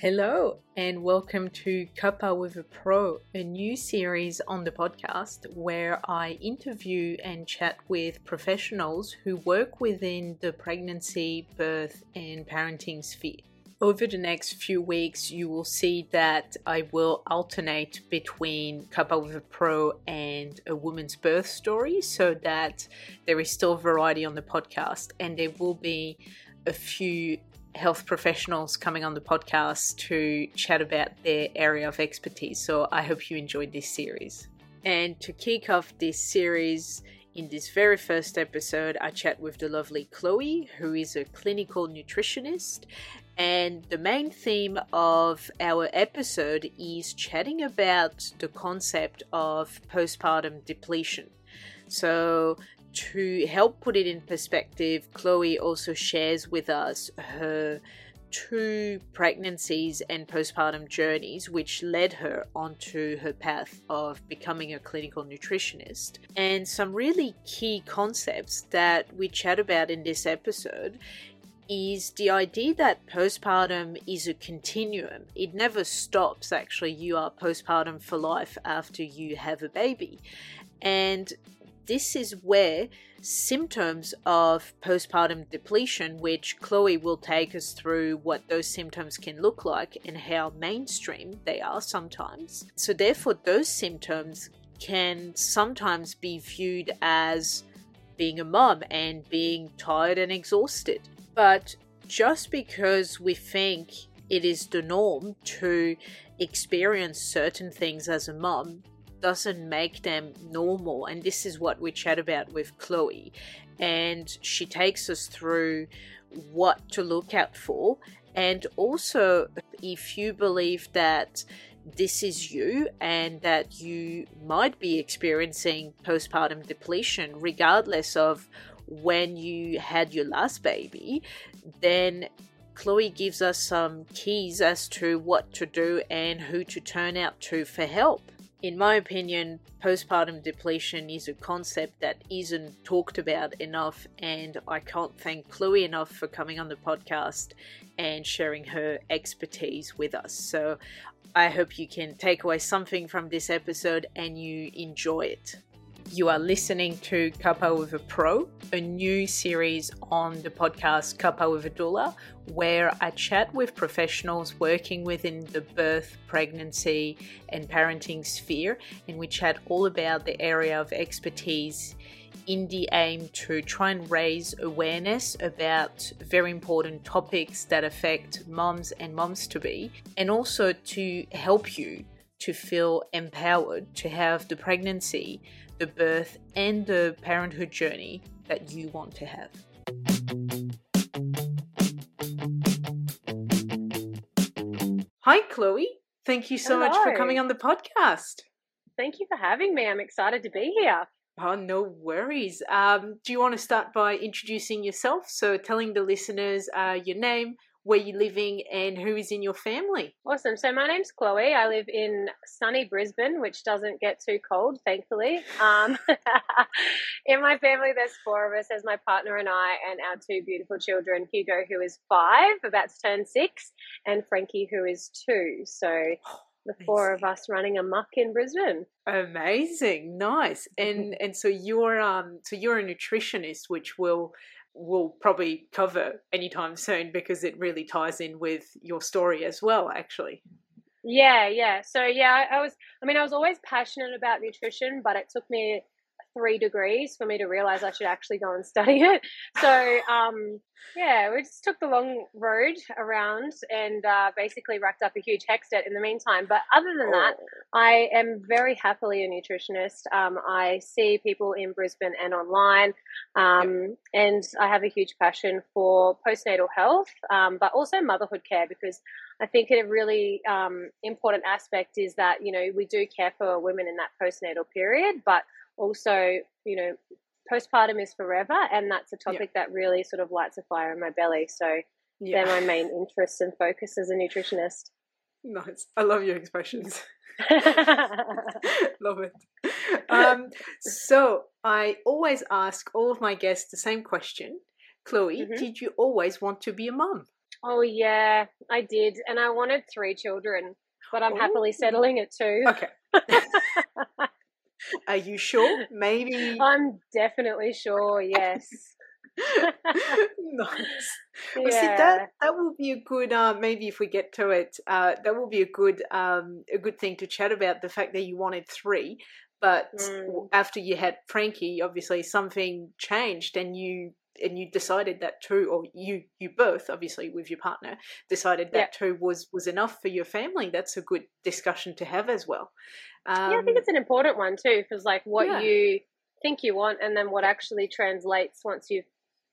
Hello, and welcome to Cuppa with a Pro, a new series on the podcast where I interview and chat with professionals who work within the pregnancy, birth, and parenting sphere. Over the next few weeks, you will see that I will alternate between Cuppa with a Pro and a woman's birth story so that there is still variety on the podcast and there will be a few health professionals coming on the podcast to chat about their area of expertise. So I hope you enjoyed this series. And to kick off this series, in this very first episode, I chat with the lovely Chloe, who is a clinical nutritionist. And the main theme of our episode is chatting about the concept of postpartum depletion. So, to help put it in perspective, Chloe also shares with us her two pregnancies and postpartum journeys, which led her onto her path of becoming a clinical nutritionist, and some really key concepts that we chat about in this episode. Is the idea that postpartum is a continuum. It never stops, actually. You are postpartum for life after you have a baby. And this is where symptoms of postpartum depletion, which Chloe will take us through what those symptoms can look like and how mainstream they are sometimes. So, therefore, those symptoms can sometimes be viewed as being a mom and being tired and exhausted. But just because we think it is the norm to experience certain things as a mom doesn't make them normal. And this is what we chat about with Chloe. And she takes us through what to look out for. And also, if you believe that this is you and that you might be experiencing postpartum depletion, regardless of when you had your last baby, then Chloe gives us some keys as to what to do and who to turn out to for help in my opinion, postpartum depletion is a concept that isn't talked about enough, and I can't thank Chloe enough for coming on the podcast and sharing her expertise with us. So I hope you can take away something from this episode and you enjoy it. You are listening to Cuppa with a Pro, a new series on the podcast Cuppa with a Doula, where I chat with professionals working within the birth, pregnancy, and parenting sphere, and we chat all about the area of expertise in the aim to try and raise awareness about very important topics that affect moms and moms to be, and also to help you to feel empowered to have the pregnancy the birth, and the parenthood journey that you want to have. Hi, Chloe. Thank you so Hello. much for coming on the podcast. Thank you for having me. I'm excited to be here. Oh, no worries. Um, do you want to start by introducing yourself? So, telling the listeners uh, your name, where you're living, and who is in your family. Awesome. So my name's Chloe. I live in sunny Brisbane, which doesn't get too cold, thankfully. Um, in my family, there's four of us. There's my partner and I, and our two beautiful children, Hugo, who is five, about to turn six, and Frankie, who is two. So the four of us running amok in Brisbane. Amazing, nice. And and so you're um so you're a nutritionist, which will we'll probably cover anytime soon because it really ties in with your story as well, actually. Yeah, yeah. So yeah, I, I was. I mean, I was always passionate about nutrition, but it took me three degrees for me to realize I should actually go and study it. So, um, yeah, we just took the long road around and uh, basically racked up a huge HECS debt in the meantime. But other than that, Oh. I am very happily a nutritionist. Um, I see people in Brisbane and online, um, and I have a huge passion for postnatal health, um, but also motherhood care because I think a really um, important aspect is that you know we do care for women in that postnatal period, but also you know postpartum is forever, and that's a topic that really sort of lights a fire in my belly. So Yeah. they're my main interests and focus as a nutritionist. nice. I love your expressions. love it. Um, so I always ask all of my guests the same question. Chloe, Mhm. did you always want to be a mum? Oh yeah, I did, and I wanted three children, but I'm Ooh. happily settling at two. Okay. Are you sure? Maybe. I'm definitely sure. Yes. nice. Well, yeah. see that that will be a good. Uh, maybe if we get to it, uh, that will be a good um, a good thing to chat about. The fact that you wanted three, but mm. after you had Frankie, obviously something changed, and you and you decided that two, or you you both, obviously with your partner, decided that yeah. two was was enough for your family. That's a good discussion to have as well. Um, yeah, I think um, it's an important one too, because like what yeah. you think you want, and then what actually translates once you've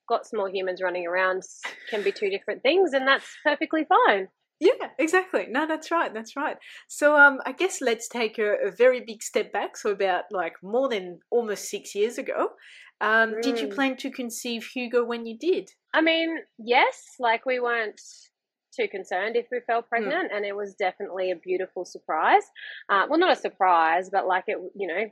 got small humans running around can be two different things, and that's perfectly fine. Yeah, exactly. No, that's right. That's right. So, um, I guess let's take a, a, very big step back. So, about like more than almost six years ago, um, mm. did you mm. plan to conceive Hugo when you did? I mean, yes. Like we weren't too concerned if we fell mm. pregnant, mm. and it was definitely a beautiful surprise. Uh, well, not a surprise, but like it, you know,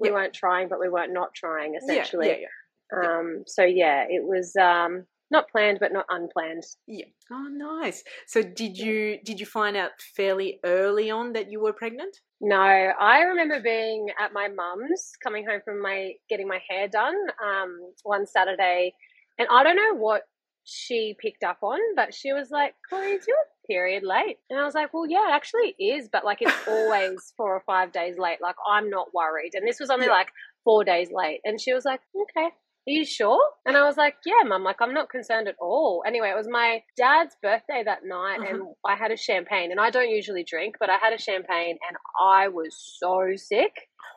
we weren't trying, but we weren't not trying. Essentially, yeah, yeah, yeah. Um, so yeah, it was um, not planned, but not unplanned. Yeah. Oh, nice. So did you did you find out fairly early on that you were pregnant? No, I remember being at my mum's, coming home from my getting my hair done um, one Saturday, and I don't know what she picked up on, but she was like, "Corey, is your period late?" And I was like, "Well, yeah, it actually is, but like it's always four or five days late. Like I'm not worried." And this was only yeah. like four days late, and she was like, "Okay." Are you sure? And I was like, Yeah, mum, like I'm not concerned at all. Anyway, it was my dad's birthday that night uh-huh. and I had a champagne. And I don't usually drink, but I had a champagne and I was so sick.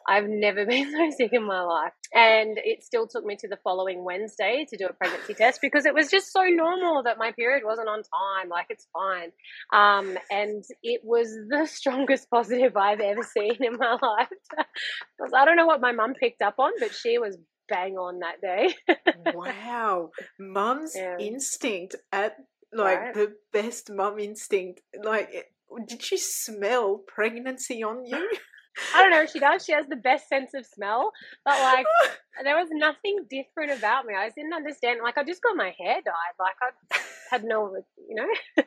I've never been so sick in my life. And it still took me to the following Wednesday to do a pregnancy test because it was just so normal that my period wasn't on time. Like, it's fine. Um, and it was the strongest positive I've ever seen in my life. I don't know what my mum picked up on, but she was bang on that day. wow. Mum's yeah. instinct at like right. the best mum instinct. Like, did she smell pregnancy on you? I don't know. She does. She has the best sense of smell, but like there was nothing different about me. I just didn't understand. Like I just got my hair dyed. Like I had no, you know.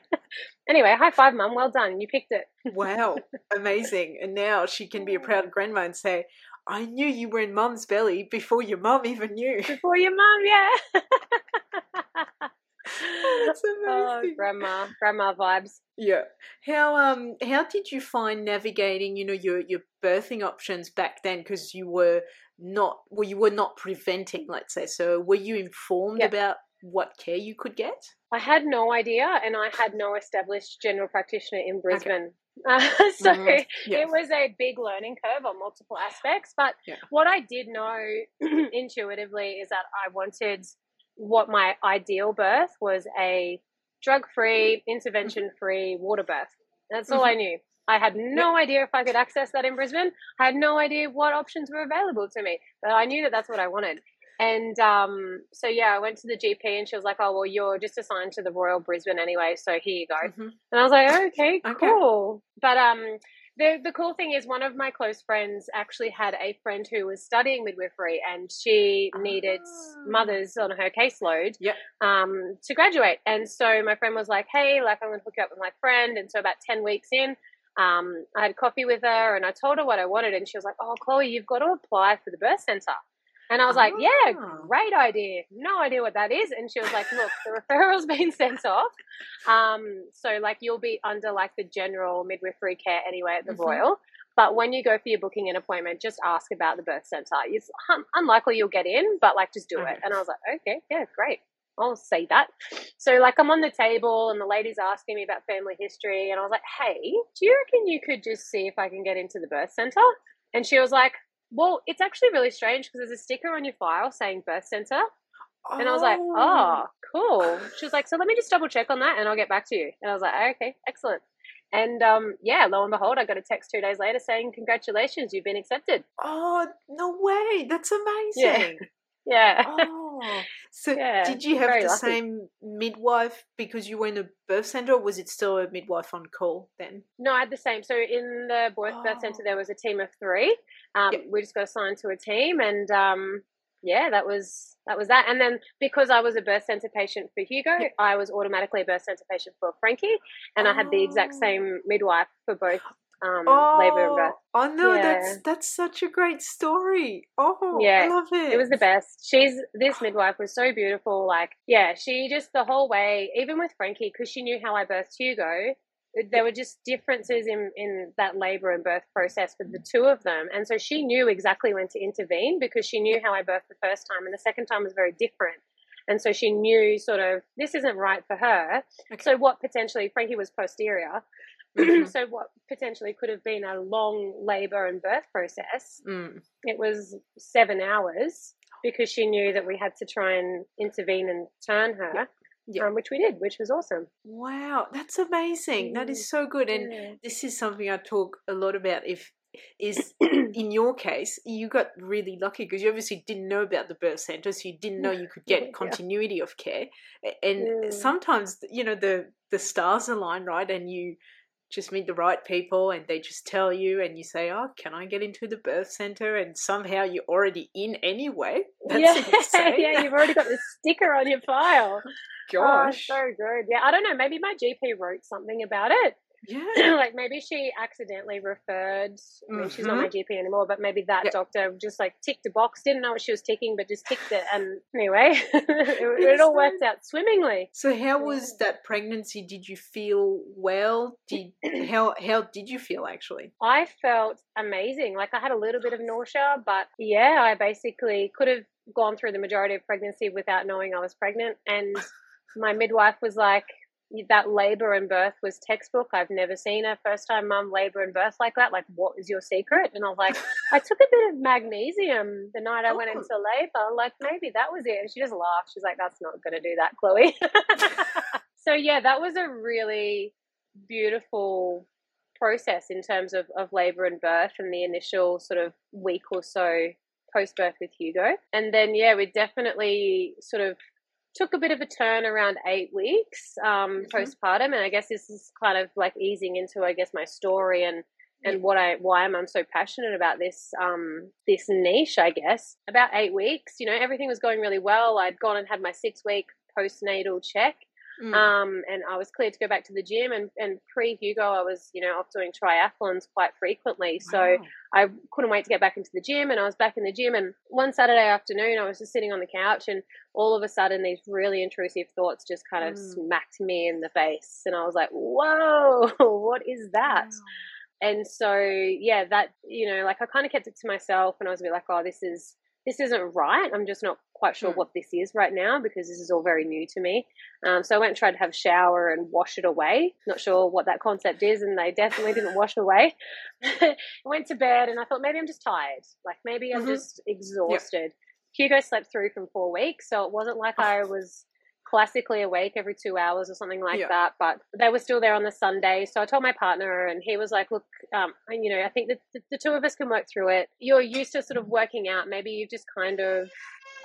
anyway, high five, mum. Well done. You picked it. wow, amazing. And now she can be a proud grandma and say, I knew you were in mum's belly before your mum even knew. Before your mum, yeah. oh, that's oh, amazing. Oh, grandma, grandma vibes. Yeah. How um how did you find navigating, you know, your your birthing options back then because you were not well you were not preventing, let's say. So were you informed yep. about what care you could get? I had no idea and I had no established general practitioner in Brisbane. Okay. Uh, so mm-hmm. yeah. it was a big learning curve on multiple aspects. But yeah. what I did know intuitively is that I wanted what my ideal birth was a drug free, intervention free water birth. That's all mm-hmm. I knew. I had no idea if I could access that in Brisbane. I had no idea what options were available to me, but I knew that that's what I wanted. And um, so yeah, I went to the GP and she was like, "Oh well, you're just assigned to the Royal Brisbane anyway, so here you go." Mm-hmm. And I was like, "Okay, cool." Okay. But um, the the cool thing is, one of my close friends actually had a friend who was studying midwifery, and she needed oh. mothers on her caseload yep. um, to graduate. And so my friend was like, "Hey, like I'm going to hook you up with my friend." And so about ten weeks in. Um, I had coffee with her and I told her what I wanted, and she was like, "Oh, Chloe, you've got to apply for the birth center." And I was like, yeah, ah. great idea. No idea what that is. And she was like, look, the referral's been sent off. Um, so like you'll be under like the general midwifery care anyway at the mm-hmm. Royal. But when you go for your booking an appointment, just ask about the birth center. It's unlikely you'll get in, but like just do okay. it. And I was like, okay, yeah, great. I'll say that. So like I'm on the table and the lady's asking me about family history and I was like, hey, do you reckon you could just see if I can get into the birth center? And she was like, well, it's actually really strange because there's a sticker on your file saying birth center. Oh. And I was like, oh, cool. She was like, so let me just double check on that and I'll get back to you. And I was like, okay, excellent. And um, yeah, lo and behold, I got a text two days later saying, congratulations, you've been accepted. Oh, no way. That's amazing. Yeah. Yeah. Oh, so yeah, did you have the lucky. same midwife because you were in a birth center, or was it still a midwife on call then? No, I had the same. So in the birth, oh. birth center, there was a team of three. Um, yep. We just got assigned to a team, and um, yeah, that was that was that. And then because I was a birth center patient for Hugo, I was automatically a birth center patient for Frankie, and oh. I had the exact oh. same midwife for both um, oh, labor and birth. Oh no, yeah. that's that's such a great story. Oh, yeah, I love it. It was the best. She's this midwife was so beautiful. Like, yeah, she just the whole way, even with Frankie, because she knew how I birthed Hugo. There were just differences in in that labor and birth process for the two of them, and so she knew exactly when to intervene because she knew how I birthed the first time, and the second time was very different. And so she knew sort of this isn't right for her. Okay. So what potentially Frankie was posterior. Mm-hmm. so what potentially could have been a long labor and birth process, mm. it was seven hours because she knew that we had to try and intervene and turn her. Yeah. Um, which we did, which was awesome. Wow, that's amazing. Mm. That is mm. so good. And yeah. this is something I talk a lot about. If is in your case, you got really lucky because you obviously didn't know about the birth center, so you didn't know you could get continuity yeah. of care. And sometimes, you know, the the stars align, right? And you just meet the right people and they just tell you and you say oh can i get into the birth center? and somehow you're already in anyway. That's yeah yeah you've already got the sticker on your file. Oh, Gosh. oh, so good. Yeah i don't know maybe my gp wrote something about it yeah. like maybe she accidentally referred. I mean, mm-hmm. she's not my mm-hmm. GP anymore, but maybe that yep. doctor just like ticked a box, didn't know what she was ticking, but just ticked it. And anyway, it, it, all worked out swimmingly. So, how was that pregnancy? Did you feel well? Did how how did you feel actually? I felt amazing. Like I had a little bit of nausea, but yeah, I basically could have gone through the majority of pregnancy without knowing I was pregnant, and my midwife was like that labor and birth was textbook. I've never seen a first time mum labor and birth like that. Like, what is your secret? And I was like, I took a bit of magnesium the night I went oh. into labor. Like, maybe that was it. And she just laughed. She's like, that's not going to do that, Chloe. so, yeah, that was a really beautiful process in terms of, of labor and birth and the initial sort of week or so post birth with Hugo. And then, yeah, we definitely sort of took a bit of a turn around eight weeks um, mm-hmm. postpartum, and I guess this is kind of like easing into, I guess, my story and and what I why I'm, I'm so passionate about this um, this niche. I guess about eight weeks, you know, everything was going really well. I'd gone and had my six week postnatal check, Mm. Um, and I was cleared to go back to the gym. And, and pre Hugo, I was, you know, off doing triathlons quite frequently. So wow. I couldn't wait to get back into the gym. And I was back in the gym. And one Saturday afternoon, I was just sitting on the couch, and all of a sudden, these really intrusive thoughts just kind of mm. smacked me in the face. And I was like, whoa, what is that? Wow. And so, yeah, that, you know, like I kind of kept it to myself and I was a bit like, oh, this is, this isn't right. I'm just not quite sure mm. what this is right now because this is all very new to me. Um, so I went and tried to have a shower and wash it away. Not sure what that concept is, and they definitely didn't wash away. I went to bed and I thought maybe I'm just tired. Like maybe I'm mm-hmm. just exhausted. Yep. Hugo slept through from four weeks, so it wasn't like I was classically awake every two hours or something like yeah. that. But they were still there on the Sunday. So I told my partner, and he was like, Look, um, and, you know, I think that the, the two of us can work through it. You're used to sort of working out. Maybe you've just kind of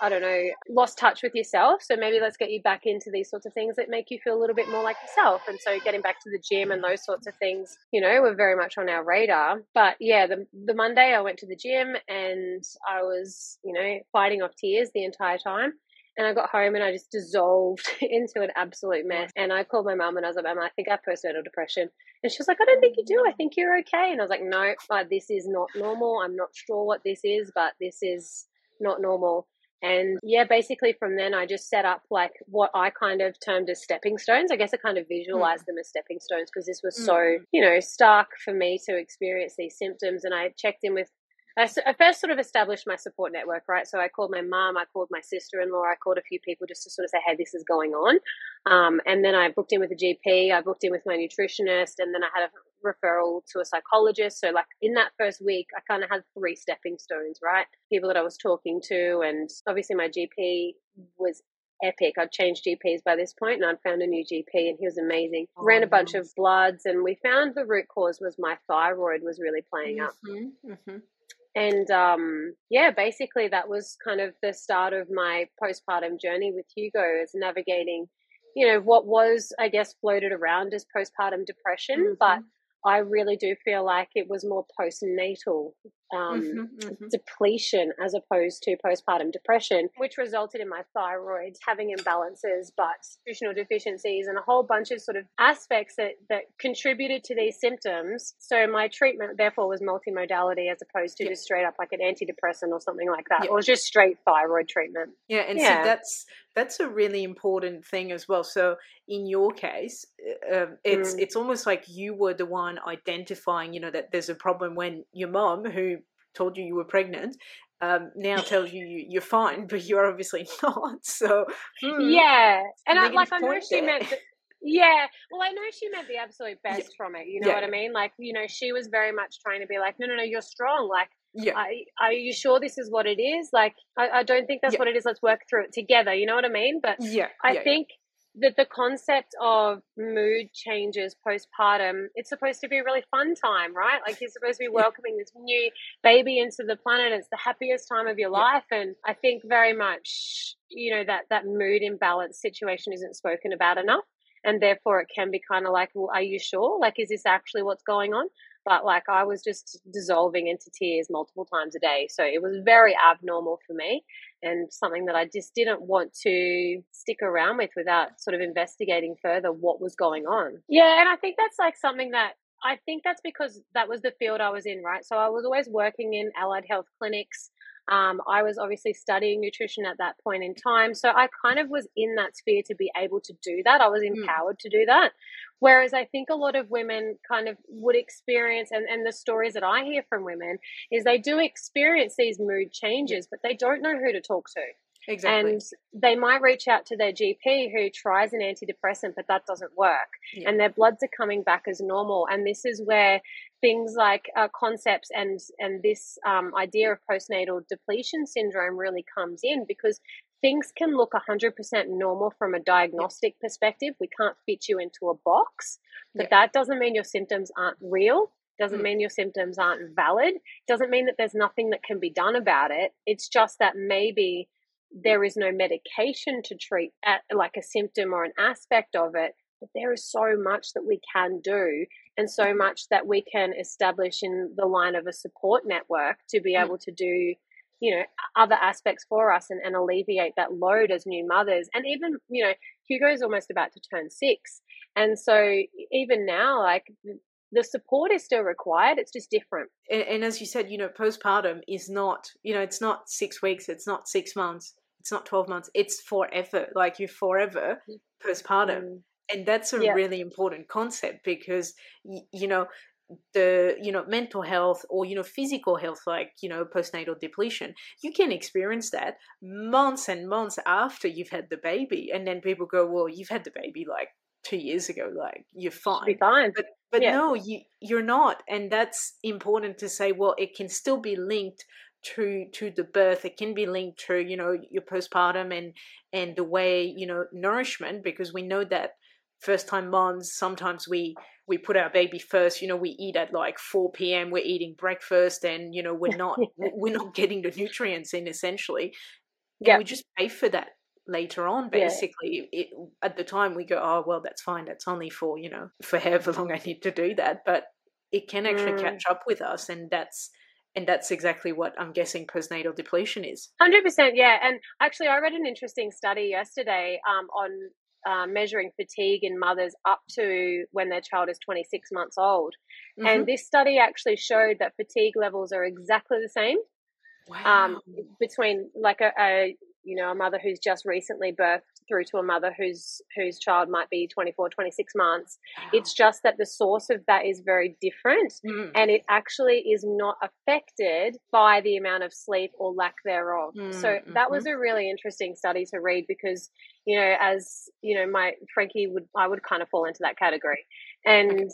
I don't know, lost touch with yourself. So maybe let's get you back into these sorts of things that make you feel a little bit more like yourself. And so getting back to the gym and those sorts of things, you know, were very much on our radar. But yeah, the, the Monday I went to the gym and I was, you know, fighting off tears the entire time. And I got home and I just dissolved into an absolute mess. And I called my mum and I was like, Mum, I think I have postnatal depression. And she was like, I don't think you do. I think you're okay. And I was like, No, uh, this is not normal. I'm not sure what this is, but this is not normal. And yeah, basically from then I just set up like what I kind of termed as stepping stones. I guess I kind of visualized mm. them as stepping stones because this was mm. so, you know, stark for me to experience these symptoms. And I checked in with I, first sort of established my support network, right? So I called my mom, I called my sister in law, I called a few people just to sort of say, hey, this is going on. Um, and then I booked in with a GP, I booked in with my nutritionist, and then I had a referral to a psychologist. So, like in that first week, I kind of had three stepping stones, right? People that I was talking to, and obviously my GP was epic. I'd changed GPs by this point and I'd found a new GP and he was amazing. Oh, Ran a bunch nice. of bloods and we found the root cause was my thyroid was really playing mm-hmm, up. Mm-hmm. And um, yeah, basically that was kind of the start of my postpartum journey with Hugo as navigating, you know, what was, I guess, floated around as postpartum depression, mm-hmm. but I really do feel like it was more postnatal um, mm-hmm, mm-hmm. depletion as opposed to postpartum depression, which resulted in my thyroid having imbalances, but nutritional deficiencies, and a whole bunch of sort of aspects that, that contributed to these symptoms. So my treatment, therefore, was multimodality as opposed to yeah. just straight up like an antidepressant or something like that. Yeah. Was just straight thyroid treatment. Yeah, and yeah. see, that's that's a really important thing as well. So in your case, uh, um, it's mm. it's almost like you were the one identifying, you know, that there's a problem when your mom, who told you you were pregnant, um, now tells you, you are fine, but you're obviously not. So hmm, yeah, and I, like I know she there. meant. The, yeah, well, I know she meant the absolute best yeah. from it. You know yeah. what I mean? Like, you know, she was very much trying to be like, no, no, no, you're strong. Like, yeah. I, are you sure this is what it is? Like, I, I don't think that's yeah. what it is. Let's work through it together. You know what I mean? But yeah, I think that the concept of mood changes postpartum, it's supposed to be a really fun time, right? Like you're supposed to be welcoming this new baby into the planet. It's the happiest time of your life. And I think very much, you know, that, that mood imbalance situation isn't spoken about enough. And therefore it can be kind of like, well, are you sure? Like, is this actually what's going on? But like I was just dissolving into tears multiple times a day. So it was very abnormal for me and something that I just didn't want to stick around with without sort of investigating further what was going on. Yeah, and I think that's like something that I think that's because that was the field I was in, right? So I was always working in allied health clinics. Um, I was obviously studying nutrition at that point in time. So I kind of was in that sphere to be able to do that. I was hmm. empowered mm. to do that. Whereas I think a lot of women kind of would experience, and, and the stories that I hear from women is they do experience these mood changes, but they don't know who to talk to. Exactly. And they might reach out to their GP who tries an antidepressant, but that doesn't work. Yeah. And their bloods are coming back as normal. And this is where things like uh, concepts and and this um, idea of postnatal depletion syndrome really comes in because things can look 100% normal from a diagnostic yeah. perspective. We can't fit you into a box, but yeah. that doesn't mean your symptoms aren't real. Doesn't mm. mean your symptoms aren't valid. Doesn't mean that there's nothing that can be done about it. It's just that maybe there is no medication to treat at, like a symptom or an aspect of it, but there is so much that we can do and so much that we can establish in the line of a support network to be mm. able to do you know other aspects for us and, and alleviate that load as new mothers and even you know hugo's almost about to turn six and so even now like the support is still required it's just different and, and, as you said you know postpartum is not you know it's not six weeks it's not six months it's not 12 months it's forever like you're forever mm. postpartum mm. and that's a yeah. really important concept because you know the you know mental health or you know physical health like you know postnatal depletion you can experience that months and months after you've had the baby and then people go well you've had the baby like two years ago like you're fine fine but but yeah. no you you're not and that's important to say well it can still be linked to to the birth. It can be linked to you know your postpartum and and the way you know nourishment because we know that first time moms sometimes we we put our baby first. You know we eat at like 4 p.m we're eating breakfast and you know we're not we're not getting the nutrients in essentially. Yeah. we just pay for that later on basically yeah. it, at the time we go oh well that's fine that's only for you know for however long i need to do that but it can actually mm. catch up with us and that's and that's exactly what I'm guessing postnatal depletion is. 100%, yeah. And actually, I read an interesting study yesterday um, on uh, measuring fatigue in mothers up to when their child is 26 months old. Mm-hmm. And this study actually showed that fatigue levels are exactly the same um, wow. um, between like a, a, you know a mother who's just recently birthed through to a mother whose whose child might be 24 26 months wow. it's just that the source of that is very different mm. and it actually is not affected by the amount of sleep or lack thereof mm. so that mm-hmm. was a really interesting study to read because you know as you know my frankie would i would kind of fall into that category and okay.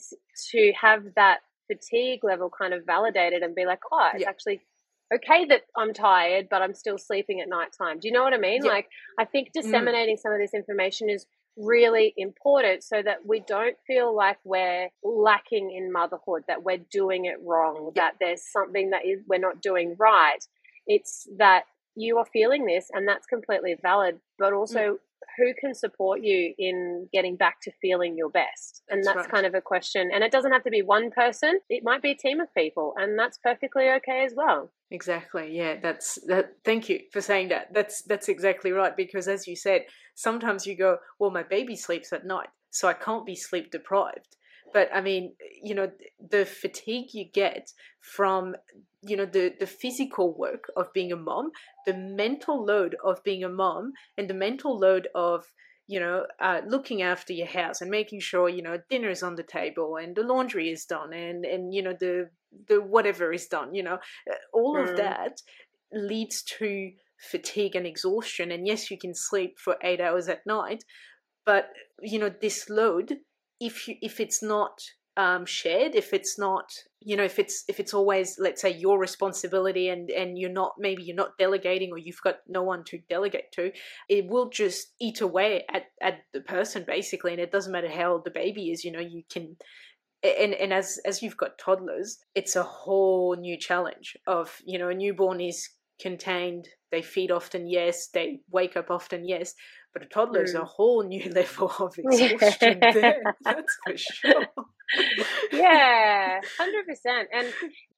to have that fatigue level kind of validated and be like oh it's yeah. actually okay that I'm tired, but I'm still sleeping at night time. Do you know what I mean? Yeah. Like, I think mm. disseminating mm. some of this information is really important so that we don't feel like we're lacking in motherhood, that we're doing it wrong, yeah. that there's something that is, we're not doing right. It's that you are feeling this and that's completely valid, but also mm. Who can support you in getting back to feeling your best? And that's, that's right. kind of a question. And it doesn't have to be one person, it might be a team of people, and that's perfectly okay as well. Exactly. Yeah, that's that thank you for saying that. That's that's exactly right because as you said, sometimes you go, well my baby sleeps at night, so I can't be sleep deprived but I mean, you know, the fatigue you get from, you know, the, the physical work of being a mom, the mental load of being a mom, and the mental load of, you know, uh, looking after your house and making sure, you know, dinner is on the table and the laundry is done and, and you know, the, the whatever is done, you know, uh, all mm. of that leads to fatigue and exhaustion. And yes, you can sleep for eight hours at night, but, you know, this load if you if it's not um, shared if it's not you know if it's if it's always let's say your responsibility and and you're not maybe you're not delegating or you've got no one to delegate to it will just eat away at at the person basically and it doesn't matter how old the baby is you know you can and and as as you've got toddlers it's a whole new challenge of you know a newborn is contained they feed often yes they wake up often yes but a toddler is mm. a whole new level of exhaustion there. That's for sure. yeah, hundred percent. And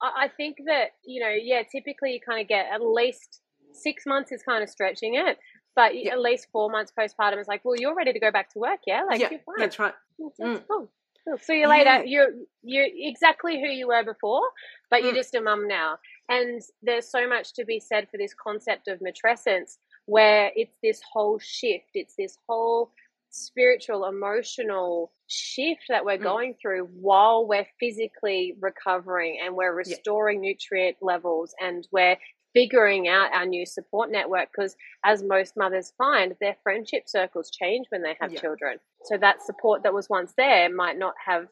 I think that you know, yeah, typically you kind of get at least six months is kind of stretching it, but yeah. at least four months postpartum is like, well, you're ready to go back to work, yeah? Like, yeah, you're fine. that's right. That's mm. cool. cool. See you later. Yeah. You're you're exactly who you were before, but you're mm. just a mum now. And there's so much to be said for this concept of matrescence where it's this whole shift, it's this whole spiritual, emotional shift that we're mm. going through while we're physically recovering and we're restoring yeah. nutrient levels and we're figuring out our new support network because as most mothers find their friendship circles change when they have yeah. children so that support that was once there might not have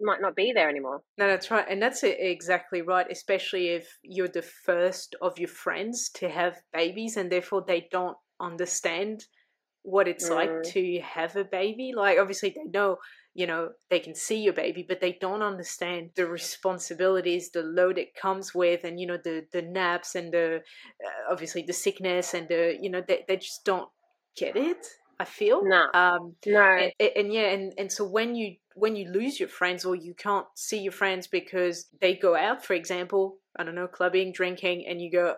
might not be there anymore. No, that's right. And that's exactly right, especially if you're the first of your friends to have babies and therefore they don't understand what it's mm. like to have a baby. Like, obviously, they know, you know, they can see your baby, but they don't understand the responsibilities, the load it comes with, and, you know, the, the naps and the, uh, obviously, the sickness and the, you know, they, they just don't get it. I feel no, um, no, and, and yeah, and and so when you when you lose your friends or you can't see your friends because they go out, for example, I don't know, clubbing, drinking, and you go,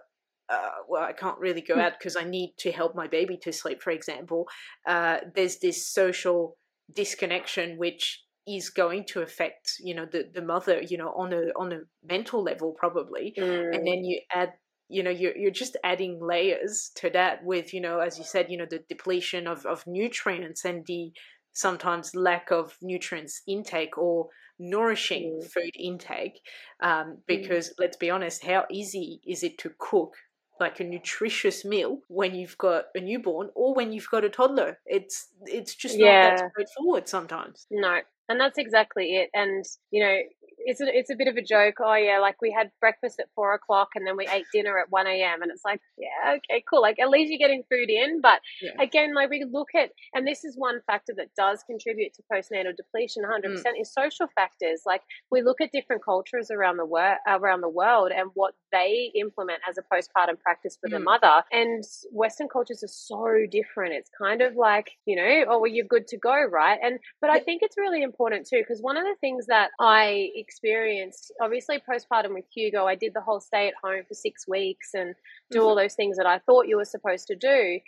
uh, well, I can't really go hmm. out because I need to help my baby to sleep, for example. Uh, there's this social disconnection which is going to affect, you know, the, the mother, you know, on a on a mental level probably, mm. and then you add you know you're, you're just adding layers to that with you know as you said you know the depletion of, of nutrients and the sometimes lack of nutrients intake or nourishing mm. food intake um, mm. because mm. let's be honest how easy is it to cook like a nutritious meal when you've got a newborn or when you've got a toddler it's it's just yeah. not that straightforward sometimes no and that's exactly it and you know it's a, it's a bit of a joke. Oh yeah, like we had breakfast at four o'clock and then we ate dinner at one a.m. and it's like, yeah, okay, cool. Like at least you're getting food in. But yeah. again, like we look at, and this is one factor that does contribute to postnatal depletion. 100 mm. percent is social factors. Like we look at different cultures around the world, around the world, and what they implement as a postpartum practice for mm. the mother. And Western cultures are so different. It's kind of like you know, oh, well, you're good to go, right? And but I think it's really important too because one of the things that I experienced, obviously postpartum with Hugo, I did the whole stay at home for six weeks and do all mm-hmm. those things that I thought you were supposed to do.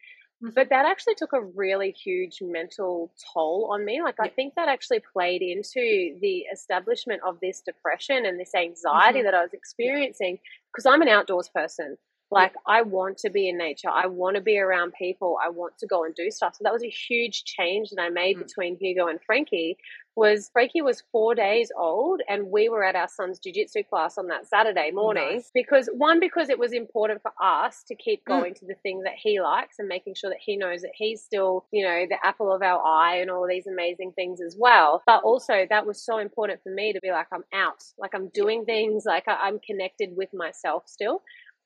Mm-hmm. But that actually took a really huge mental toll on me. Like, I think that actually played into the establishment of this depression and this anxiety mm-hmm. that I was experiencing because I'm an outdoors person. Like, I want to be in nature. I want to be around people. I want to go and do stuff. So that was a huge change that I made mm. between Hugo and Frankie. Was Frankie was four days old, and we were at our son's jiu-jitsu class on that Saturday morning nice. because one because it was important for us to keep mm. going mm. to the thing that he likes and making sure that he knows that he's still you know the apple of our eye and all these amazing things as well. But also that was so important for me to be like I'm out, like I'm doing things, like I'm connected with myself still.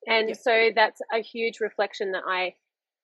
And yep. so that's a huge reflection that I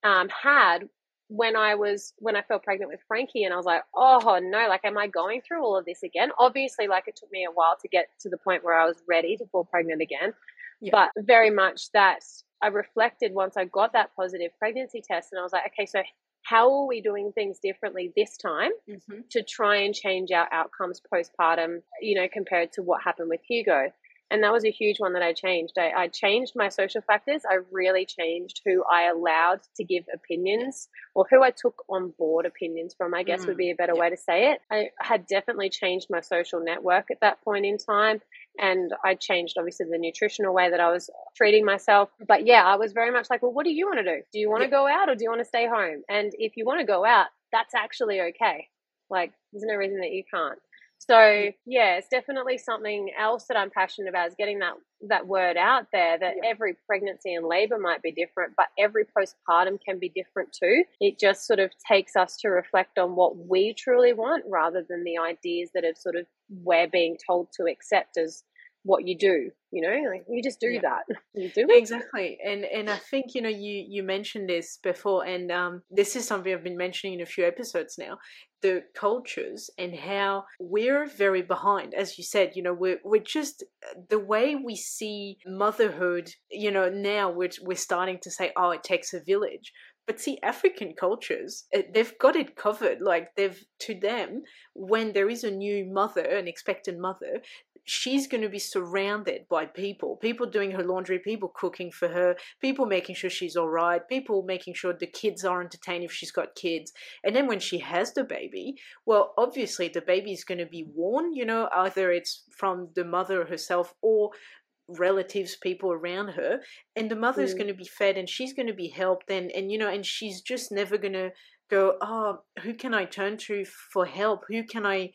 um, had when I was when I fell pregnant with Frankie, and I was like, oh no, like, am I going through all of this again? Obviously, like, it took me a while to get to the point where I was ready to fall pregnant again, yep. but very much that I reflected once I got that positive pregnancy test, and I was like, okay, so how are we doing things differently this time mm-hmm. to try and change our outcomes postpartum, you know, compared to what happened with Hugo? And that was a huge one that I changed. I, I, changed my social factors. I really changed who I allowed to give opinions or who I took on board opinions from, I guess mm, would be a better way to say it. I had definitely changed my social network at that point in time. And I changed, obviously, the nutritional way that I was treating myself. But yeah, I was very much like, well, what do you want to do? Do you want to go out or do you want to stay home? And if you want to go out, that's actually okay. Like, there's no reason that you can't. So mm-hmm. yeah, it's definitely something else that I'm passionate about is getting that that word out there that yeah. every pregnancy and labor might be different, but every postpartum can be different too. It just sort of takes us to reflect on what we truly want rather than the ideas that have sort of we're being told to accept as what you do you know like you just do yeah. that you do it. exactly and and i think you know you you mentioned this before and um this is something i've been mentioning in a few episodes now the cultures and how we're very behind as you said you know we're, we're just the way we see motherhood you know now we're, we're starting to say oh it takes a village but see, African cultures, eh, they've got it covered. Like they've, to them, when there is a new mother, an expectant mother, she's going to be surrounded by people people doing her laundry people cooking for her people making sure she's all right people making sure the kids are entertained if she's got kids and then when she has the baby well obviously the baby is going to be worn you know either it's from the mother herself or relatives people around her and the mother's mm. going to be fed and she's going to be helped and and you know and she's just never going to go oh who can i turn to for help who can i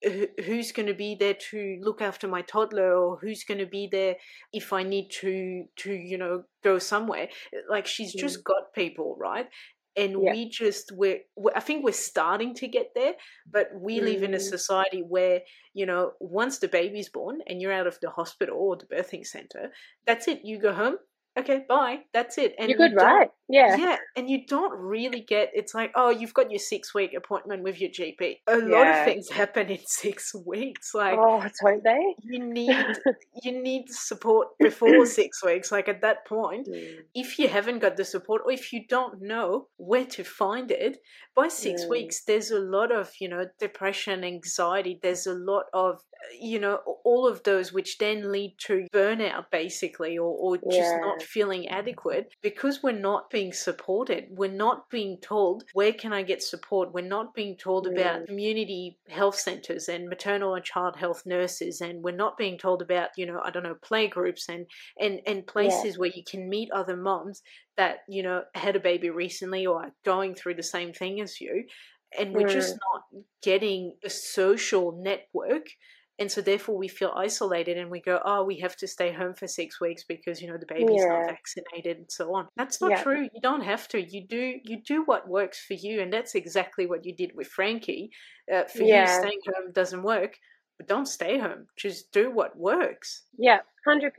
who's going to be there to look after my toddler or who's going to be there if i need to to you know go somewhere like she's just got people right and yeah. we just we're, we're, i think we're starting to get there but we mm. live in a mm. society where you know once the baby's born and you're out of the hospital or the birthing center that's it you go home okay, bye. That's it. And you're good, right? Yeah. Yeah. And you don't really get it's like, oh, you've got your six week appointment with your GP. A yeah. lot of things happen in six weeks. Like Oh, don't they? You need you need support before six weeks. Like at that point, mm. if you haven't got the support or if you don't know where to find it, by six mm. weeks there's a lot of, you know, depression, anxiety, there's a lot of you know, all of those which then lead to burnout basically or, or just yeah. not feeling adequate because we're not being supported. We're not being told where can I get support. We're not being told mm. about community health centers and maternal and child health nurses and we're not being told about, you know, I don't know, play groups and and, and places yeah. where you can meet other moms that, you know, had a baby recently or are going through the same thing as you. And we're mm. just not getting a social network and so therefore we feel isolated and we go oh we have to stay home for six weeks because you know the baby's yeah. not vaccinated and so on. That's not yeah. true. You don't have to. You do you do what works for you and that's exactly what you did with frankie. Uh, for yeah. you staying home doesn't work but don't stay home. Just do what works. Yeah 100%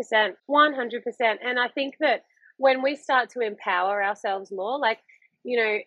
100% and i think that when we start to empower ourselves more like you know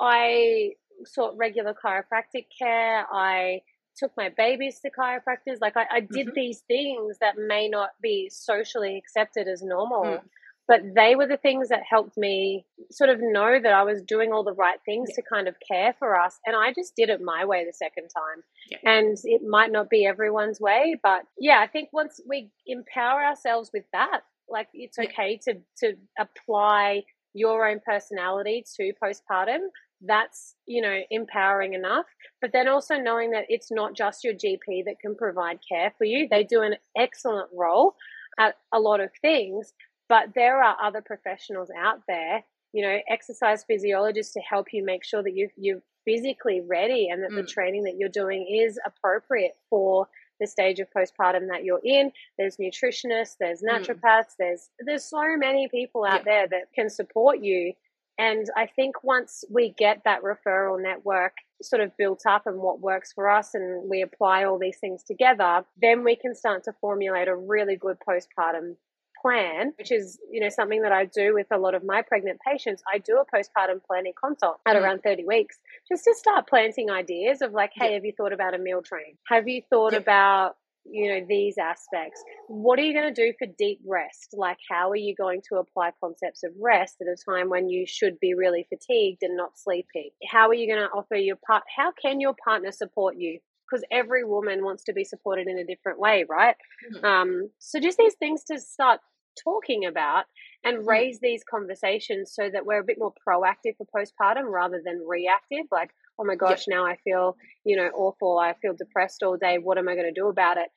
i sought regular chiropractic care. I took my babies to chiropractors. Like I, I did mm-hmm. these things that may not be socially accepted as normal. Mm. But they were the things that helped me sort of know that I was doing all the right things yeah. to kind of care for us. And I just did it my way the second time. Yeah. And it might not be everyone's way, but yeah, I think once we empower ourselves with that, like it's okay to to apply your own personality to postpartum that's you know empowering enough but then also knowing that it's not just your gp that can provide care for you they do an excellent role at a lot of things but there are other professionals out there you know exercise physiologists to help you make sure that you you're physically ready and that mm. the training that you're doing is appropriate for the stage of postpartum that you're in there's nutritionists there's mm. naturopaths mm. there's there's so many people out yeah. there that can support you and I think once we get that referral network sort of built up and what works for us and we apply all these things together, then we can start to formulate a really good postpartum plan, which is, you know, something that I do with a lot of my pregnant patients. I do a postpartum planning consult at mm. around 30 weeks just to start planting ideas of like, hey, have you thought about a meal train? Have you thought about you know these aspects. What are you going to do for deep rest? Like how are you going to apply concepts of rest at a time when you should be really fatigued and not sleeping? How are you going to offer your part how can your partner support you? Because every woman wants to be supported in a different way right? Mm-hmm. um, so just these things to start talking about and mm-hmm. raise these conversations so that we're a bit more proactive for postpartum rather than reactive like oh my gosh now i feel you know awful i feel depressed all day what am i going to do about it?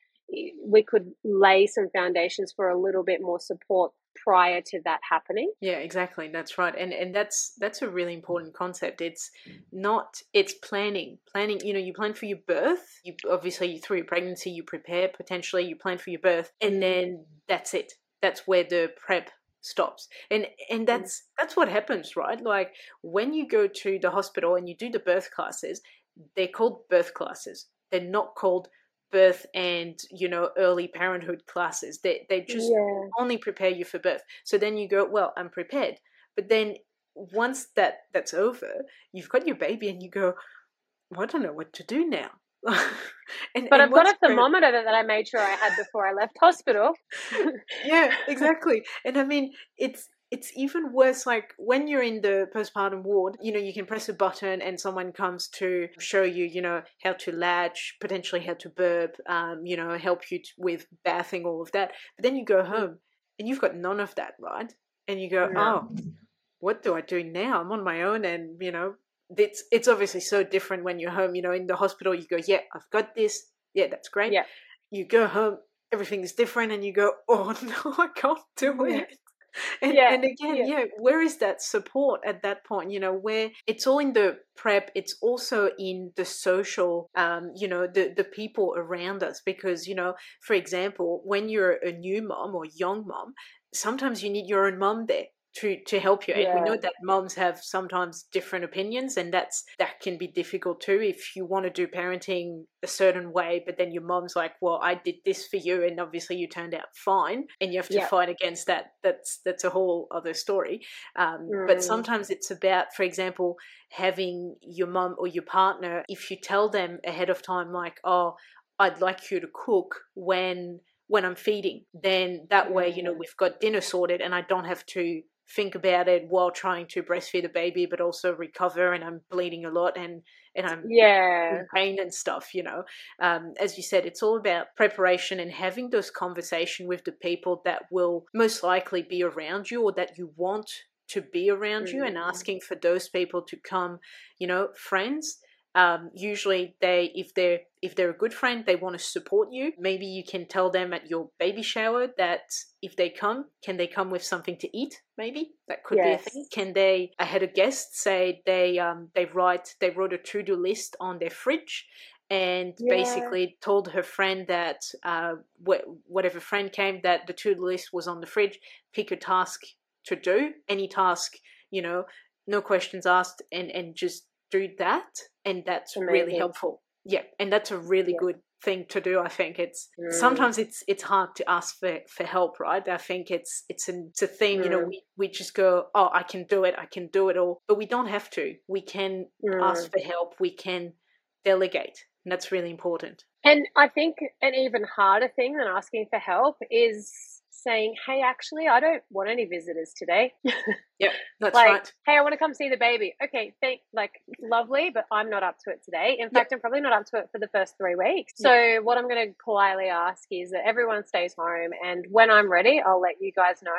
We could lay some foundations for a little bit more support prior to that happening. Yeah exactly that's right and and that's that's a really important concept it's not it's planning planning you know you plan for your birth you obviously through your pregnancy you prepare potentially you plan for your birth and then that's it that's where the prep stops and and that's that's what happens right? Like when you go to the hospital and you do the birth classes they're called birth classes. They're not called birth and you know early parenthood classes. They they just yeah. only prepare you for birth. So then you go well i'm prepared. But then once that that's over you've got your baby and you go well, i don't know what to do now and, but and I've got a thermometer that I made sure I had before I left hospital. yeah, exactly. And I mean, it's it's even worse like when you're in the postpartum ward you know you can press a button and someone comes to show you you know how to latch potentially how to burp um, you know help you t- with bathing all of that but then you go mm. home and you've got none of that right and you go oh what do i do now i'm on my own and you know it's it's obviously so different when you're home. You know, in the hospital, you go, yeah, I've got this. Yeah, that's great. Yeah. You go home, everything is different, and you go, oh no, I can't do it. And, yeah, and again, yeah. yeah, where is that support at that point? You know, where it's all in the prep, it's also in the social, um, you know, the the people around us. Because you know, for example, when you're a new mom or young mom, sometimes you need your own mom there to to help you yeah. and we know that moms have sometimes different opinions and that's that can be difficult too if you want to do parenting a certain way but then your mom's like well i did this for you and obviously you turned out fine and you have to yeah. fight against that that's that's a whole other story um, mm. but sometimes it's about for example having your mom or your partner if you tell them ahead of time like oh i'd like you to cook when when I'm feeding, then that way, you know, we've got dinner sorted and I don't have to think about it while trying to breastfeed a baby but also recover and i'm bleeding a lot and and i'm yeah in pain and stuff you know um, as you said it's all about preparation and having those conversation with the people that will most likely be around you or that you want to be around mm-hmm. you and mm-hmm. asking for those people to come you know friends um, usually they if they're if they're a good friend they want to support you maybe you can tell them at your baby shower that if they come can they come with something to eat maybe that could yes. be a thing can they i had a guest say they um they write they wrote a to-do list on their fridge and yeah. basically told her friend that uh, wh- whatever friend came that the to-do list was on the fridge pick a task to do any task you know no questions asked and and just do that and that's Amazing. really helpful yeah and that's a really yeah. good thing to do i think it's mm. sometimes it's it's hard to ask for for help right i think it's it's a, it's a thing mm. you know mm. we, we just go oh i can do it i can do it all but we don't have to we can mm. ask for help we can delegate and that's really important and i think an even harder thing than asking for help is saying, "Hey, actually, I don't want any visitors today." yeah, that's like, right. Hey, I want to come see the baby. Okay, thank like lovely, but I'm not up to it today. In fact, I'm probably not up to it for the first three weeks. So what I'm going to politely ask is that everyone stays home, and when I'm ready, I'll let you guys know.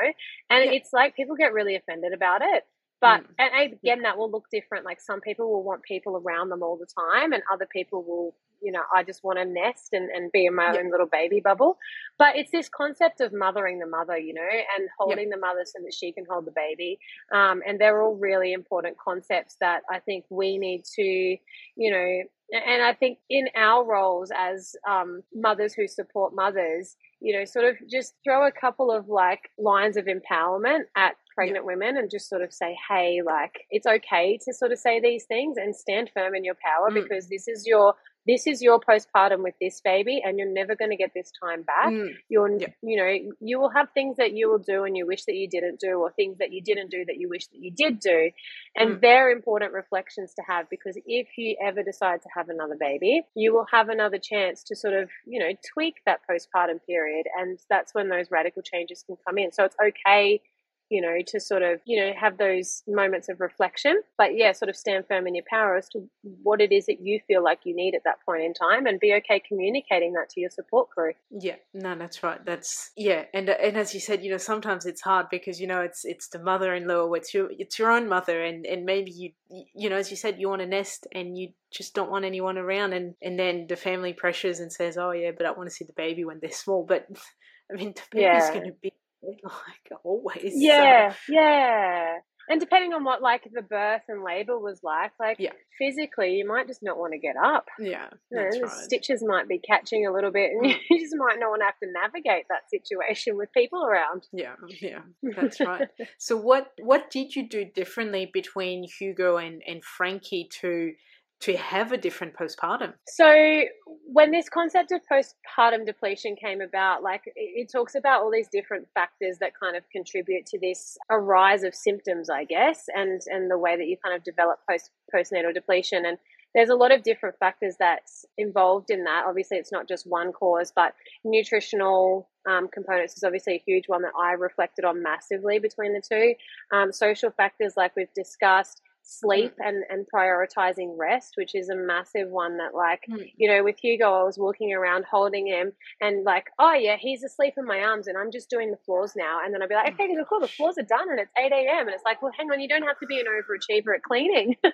And it's like people get really offended about it. But mm. and again, that will look different. Like some people will want people around them all the time, and other people will you know, I just want to nest and, and be in my yep. own little baby bubble. But it's this concept of mothering the mother, you know, and holding yep. the mother so that she can hold the baby. Um, and they're all really important concepts that I think we need to, you know, and I think in our roles as um, mothers who support mothers, you know, sort of just throw a couple of like lines of empowerment at pregnant women and just sort of say, hey, like it's okay to sort of say these things and stand firm in your power mm. because this is your this is your postpartum with this baby and you're never going to get this time back mm. you're yeah. you know you will have things that you will do and you wish that you didn't do or things that you didn't do that you wish that you did do and mm. they're important reflections to have because if you ever decide to have another baby you will have another chance to sort of you know tweak that postpartum period and that's when those radical changes can come in so it's okay you know, to sort of, you know, have those moments of reflection. But yeah, sort of stand firm in your power as to what it is that you feel like you need at that point in time and be okay communicating that to your support crew. Yeah, no, that's right. That's yeah. And and as you said, you know, sometimes it's hard because, you know, it's it's the mother in law, it's your it's your own mother and, and maybe you you know, as you said, you want a nest and you just don't want anyone around and, and then the family pressures and says, Oh yeah, but I want to see the baby when they're small. But I mean the baby's yeah. gonna be like always. Yeah, so. yeah. And depending on what like the birth and labor was like, like yeah. physically, you might just not want to get up. Yeah, you know, the right. stitches might be catching a little bit, and mm. you just might not want to have to navigate that situation with people around. Yeah, yeah, that's right. so, what what did you do differently between Hugo and and Frankie to to have a different postpartum? So, when this concept of postpartum depletion came about, like it, talks about all these different factors that kind of contribute to this a rise of symptoms, I guess, and and the way that you kind of develop post postnatal depletion and there's a lot of different factors that's involved in that. Obviously, it's not just one cause, but nutritional um, components is obviously a huge one that I reflected on massively between the two. Um, social factors, like we've discussed, sleep mm. and and prioritizing rest which is a massive one that like mm. you know with hugo i was walking around holding him and like oh yeah he's asleep in my arms and i'm just doing the floors now. And then i'd be like oh okay cool the floors are done and it's 8 a.m and it's like well hang on you don't have to be an overachiever at cleaning.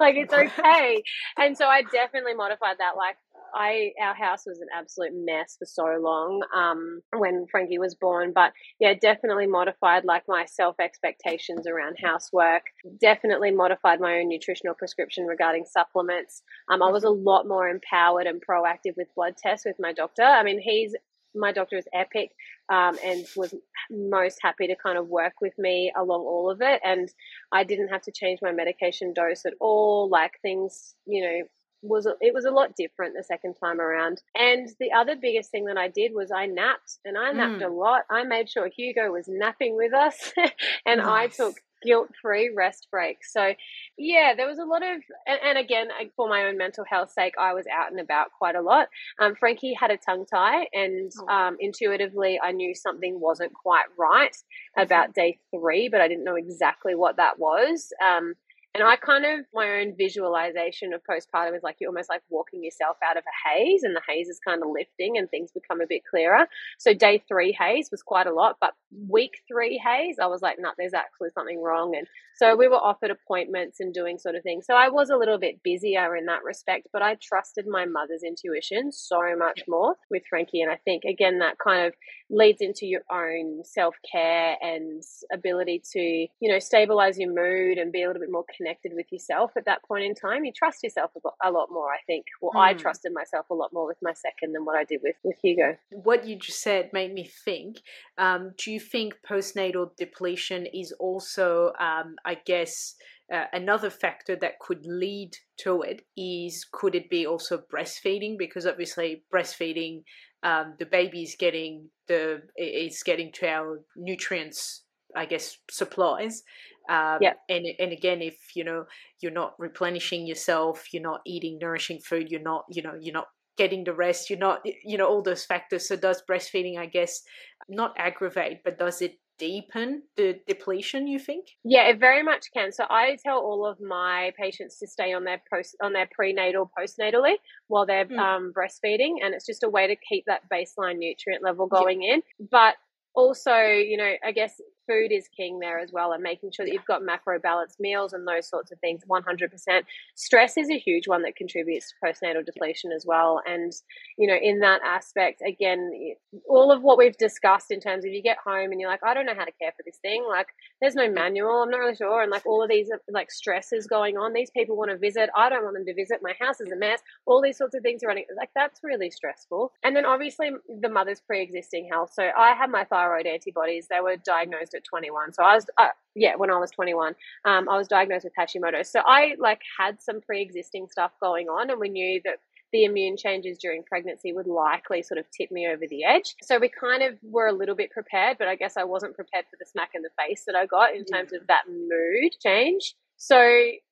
Like it's okay. And so i definitely modified that like I our house was an absolute mess for so long um, when Frankie was born, but yeah, definitely modified like my self expectations around housework. Definitely modified my own nutritional prescription regarding supplements. Um, I was a mm-hmm. lot more empowered and proactive with blood tests with my doctor. I mean, he's my doctor is epic um, and was most happy to kind of work with me along all of it. And I didn't have to change my medication dose at all. Like things, you know, was it was a lot different the second time around. And the other biggest thing that I did was I napped, and I napped mm. a lot. I made sure Hugo was napping with us, and nice. I took guilt free rest breaks. So, yeah, there was a lot of, and, and, again, for my own mental health sake, I was out and about quite a lot. Um, Frankie had a tongue tie, and oh. um, intuitively, I knew something wasn't quite right about day three, but I didn't know exactly what that was. Um, and I kind of, my own visualization of postpartum is like you're almost like walking yourself out of a haze and the haze is kind of lifting and things become a bit clearer. So day three haze was quite a lot, but week three haze, I was like, no, nah, there's actually something wrong. And so we were offered appointments and doing sort of things. So I was a little bit busier in that respect, but I trusted my mother's intuition so much more with Frankie. And I think, again, that kind of leads into your own self care and ability to, you know, stabilize your mood and be a little bit more connected with yourself at that point in time. You trust yourself a lot more, I think. Well, mm. I hmm. trusted myself a lot more with my second than what I did with, with Hugo. What you just said made me think um, do you think postnatal depletion is also, um, I guess, uh, another factor that could lead to it is could it be also breastfeeding because obviously breastfeeding um, the baby is getting the is getting to our nutrients I guess supplies. Um, yeah. And and again, if you know you're not replenishing yourself, you're not eating nourishing food, you're not you know you're not getting the rest, you're not you know all those factors. So does breastfeeding, I guess, not aggravate, but does it deepen the depletion you think yeah it very much can so i tell all of my patients to stay on their post on their prenatal postnatally while they're mm. um, breastfeeding and it's just a way to keep that baseline nutrient level going yeah. in but also you know i guess food is king there as well and making sure that you've got macro balanced meals and those sorts of things 100% stress is a huge one that contributes to postnatal depletion as well and you know in that aspect again all of what we've discussed in terms of you get home and you're like i don't know how to care for this thing like there's no manual i'm not really sure and like all of these like stresses going on these people want to visit i don't want them to visit my house is a mess all these sorts of things are running like that's really stressful. And then obviously the mother's pre-existing health so i had my thyroid antibodies they were diagnosed at 21. So I was, uh, yeah, when I was 21, um, I was diagnosed with Hashimoto's. So I like had some pre-existing stuff going on, and we knew that the immune changes during pregnancy would likely sort of tip me over the edge. So we kind of were a little bit prepared, but I guess I wasn't prepared for the smack in the face that I got in terms of that mood change. So,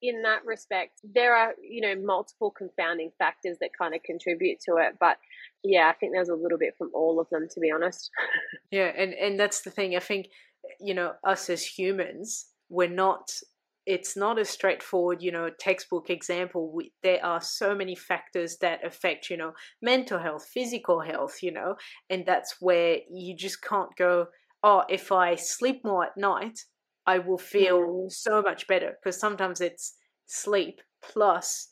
in that respect, there are, you know, multiple confounding factors that kind of contribute to it. But yeah, I think there's a little bit from all of them, to be honest. yeah, and, and that's the thing. I think, you know, us as humans, we're not it's not a straightforward you know textbook example. We, there are so many factors that affect you know mental health physical health you know and that's where you just can't go oh if i sleep more at night i will feel mm. so much better. Because sometimes it's sleep plus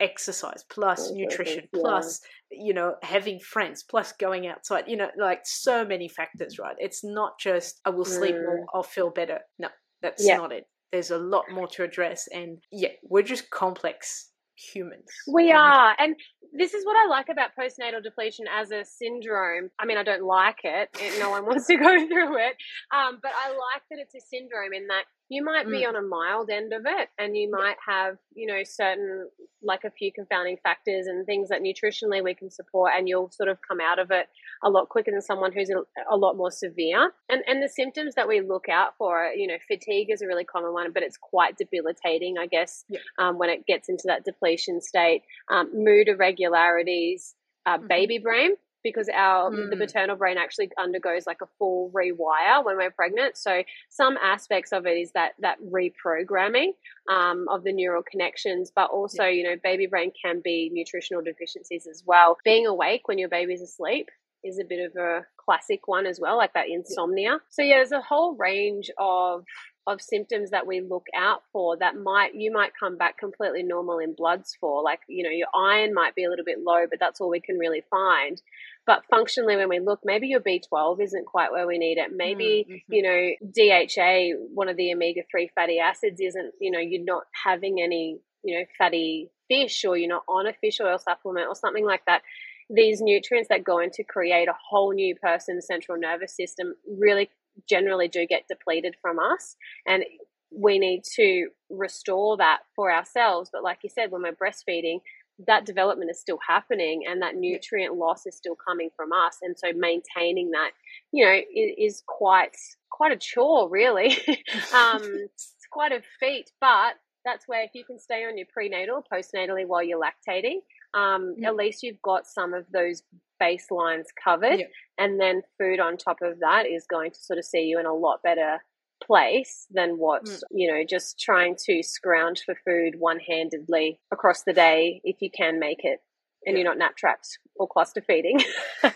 exercise plus nutrition plus you know having friends plus going outside you know like so many factors right? It's not just i will sleep mm. more i'll feel better. No that's yeah. not it. There's a lot more to address and yeah we're just complex humans we are and this is what i like about postnatal depletion as a syndrome. I mean i don't like it no one wants to go through it um, but i like that it's a syndrome in that you might be mm. on a mild end of it and you might have you know certain like a few confounding factors and things that nutritionally we can support and you'll sort of come out of it a lot quicker than someone who's a, a lot more severe and and the symptoms that we look out for you know fatigue is a really common one but it's quite debilitating i guess yeah. um, when it gets into that depletion state um, mood irregularities uh, mm-hmm. baby brain because our mm. the maternal brain actually undergoes like a full rewire when we're pregnant. So some aspects of it is that that reprogramming um, of the neural connections, but also yeah. you know baby brain can be nutritional deficiencies as well. Being awake when your baby's asleep is a bit of a classic one as well, like that insomnia. So yeah, there's a whole range of of symptoms that we look out for that might you might come back completely normal in bloods for like you know your iron might be a little bit low but that's all we can really find but functionally, when we look, maybe your B12 isn't quite where we need it. Maybe, mm-hmm. you know, DHA, one of the omega 3 fatty acids, isn't, you know, you're not having any, you know, fatty fish or you're not on a fish oil supplement or something like that. These nutrients that go in to create a whole new person's central nervous system really generally do get depleted from us. And we need to restore that for ourselves. But like you said, when we're breastfeeding, that development is still happening and that nutrient loss is still coming from us and so maintaining that you know is, quite quite a chore really um, it's quite a feat but that's where if you can stay on your prenatal postnatally while you're lactating um, at least you've got some of those baselines covered. And then food on top of that is going to sort of see you in a lot better place than what mm. you know just trying to scrounge for food one-handedly across the day if you can make it and yeah. you're not nap trapped or cluster feeding.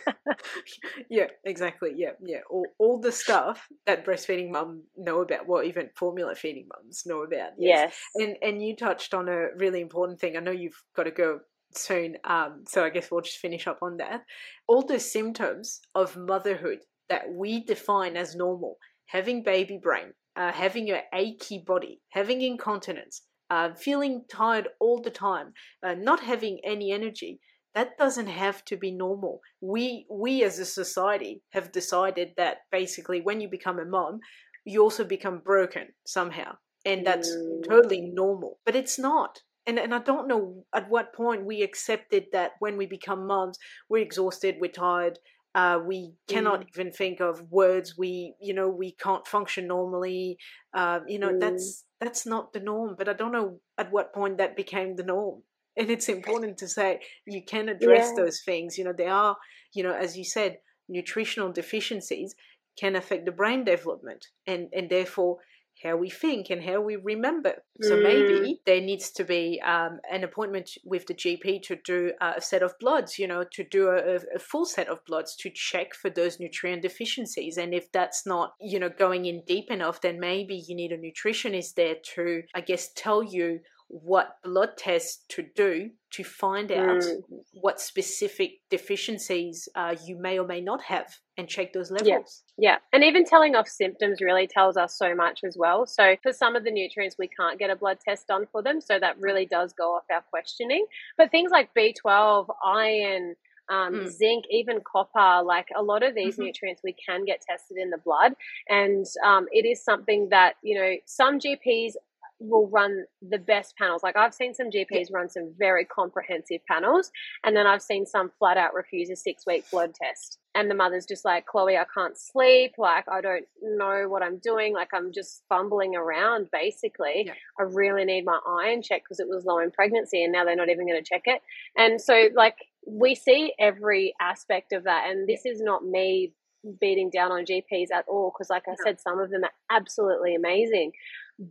Yeah exactly. Yeah yeah. All, all the stuff that breastfeeding mum know about well even formula feeding mums know about yes. yes. And and you touched on a really important thing. I know you've got to go soon um so i guess we'll just finish up on that all the symptoms of motherhood that we define as normal having baby brain, uh, having an achy body, having incontinence, uh, feeling tired all the time, uh, not having any energy, that doesn't have to be normal. We we as a society have decided that basically when you become a mom, you also become broken somehow, and that's mm. totally normal. But it's not. And, and I don't know at what point we accepted that when we become moms, we're exhausted, we're tired, uh, we cannot mm. even think of words. We, you know, we can't function normally. Uh, you know, mm. that's that's not the norm. But I don't know at what point that became the norm. And it's important to say you can address yeah. those things. You know, there are, you know, as you said, nutritional deficiencies can affect the brain development, and and therefore how we think and how we remember. So mm. maybe there needs to be um, an appointment with the GP to do uh, a set of bloods, you know, to do a, a, full set of bloods to check for those nutrient deficiencies. And if that's not, you know, going in deep enough, then maybe you need a nutritionist there to, I guess, tell you what blood tests to do to find out mm. what specific deficiencies uh, you may or may not have and check those levels. Yeah. yeah, and even telling off symptoms really tells us so much as well. So for some of the nutrients, we can't get a blood test done for them, so that really does go off our questioning. But things like B12, iron, um, mm. zinc, even copper, like a lot of these mm-hmm. nutrients we can get tested in the blood. And um, it is something that, you know, some GPs will run the best panels. Like I've seen some GPs run some very comprehensive panels, and then I've seen some flat out refuse a six week blood test. And the mother's just like, Chloe, I can't sleep. Like, I don't know what I'm doing. Like, I'm just fumbling around basically. Yeah. I really need my iron check because it was low in pregnancy, and now they're not even going to check it. And so, like, we see every aspect of that. And this is not me beating down on GPs at all because, like I said, some of them are absolutely amazing.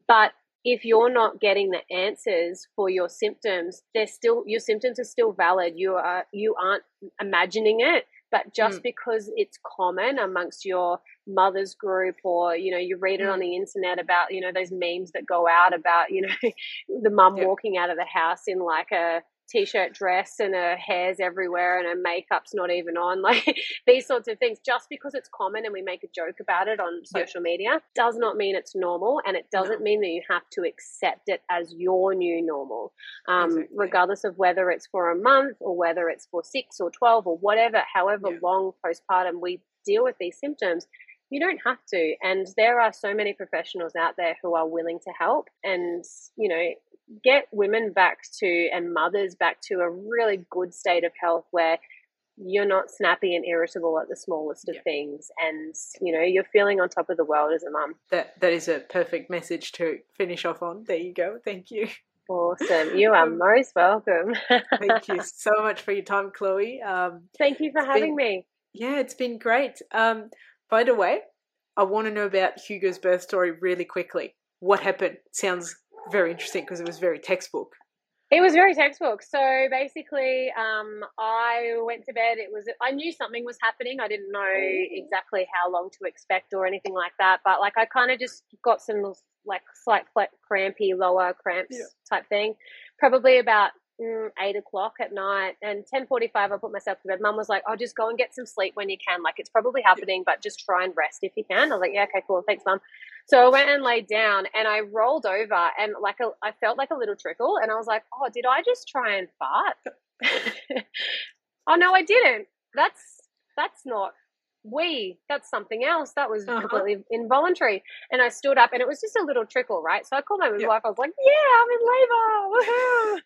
But if you're not getting the answers for your symptoms, they're still your symptoms are still valid. You are you aren't imagining it, but just mm. because it's common amongst your mother's group or you know you read it mm. on the internet about you know those memes that go out about you know the mum yep. walking out of the house in like a t-shirt dress and her hair's everywhere and her makeup's not even on like these sorts of things just because it's common and we make a joke about it on social media does not mean it's normal and it doesn't no. mean that you have to accept it as your new normal um, exactly. regardless of whether it's for a month or whether it's for six or 12 or whatever however yeah. long postpartum we deal with these symptoms you don't have to and there are so many professionals out there who are willing to help and you know get women back to and mothers back to a really good state of health where you're not snappy and irritable at the smallest of yeah. things. And you know you're feeling on top of the world as a mum. That that is a perfect message to finish off on. There you go. Thank you. Awesome. You are most welcome. thank you so much for your time chloe. Um, thank you for having been, me. Yeah it's been great. Um, by the way i want to know about hugo's birth story really quickly. What happened? Sounds very interesting because it was very textbook. It was very textbook. So basically, um, I went to bed. It was I knew something was happening. I didn't know exactly how long to expect or anything like that. But like I kind of just got some like slight crampy lower cramps yeah. type thing. Probably about mm, eight o'clock at night and 10.45 i put myself to bed mum was like oh just go and get some sleep when you can like it's probably happening but just try and rest if you can i was like yeah okay cool thanks mum so i went and laid down and i rolled over and like a, i felt like a little trickle and i was like oh did i just try and fart? Oh no i didn't. That's that's not we. That's something else. That was uh-huh. completely involuntary. And i stood up and it was just a little trickle right? So i called my midwife. I was like yeah i'm in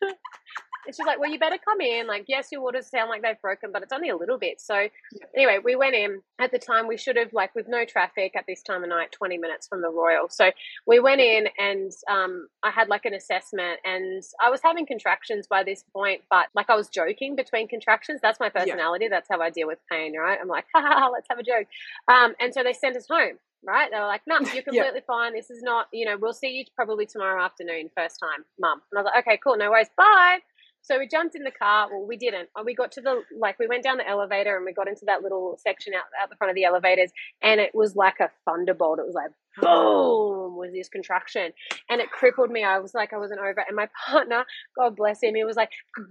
labor and she's like, well, you better come in. Like, yes, your waters sound like they've broken, but it's only a little bit. So anyway, we went in at the time we should have like with no traffic at this time of night, 20 minutes from the Royal. So we went in and um, I had like an assessment and I was having contractions by this point, but like I was joking between contractions. That's my personality. Yeah. That's how I deal with pain, right? I'm like, ha let's have a joke. Um, and so they sent us home right? They were like, no, you're completely yeah. fine. This is not, you know, we'll see you probably tomorrow afternoon, first time, mum. And I was like, okay, cool, no worries, bye. So we jumped in the car. Well, we didn't. We got to the like we went down the elevator and we got into that little section out out the front of the elevators, and it was like a thunderbolt. It was like boom was this contraction, and it crippled me. I was like I wasn't over. And my partner, God bless him, he was like,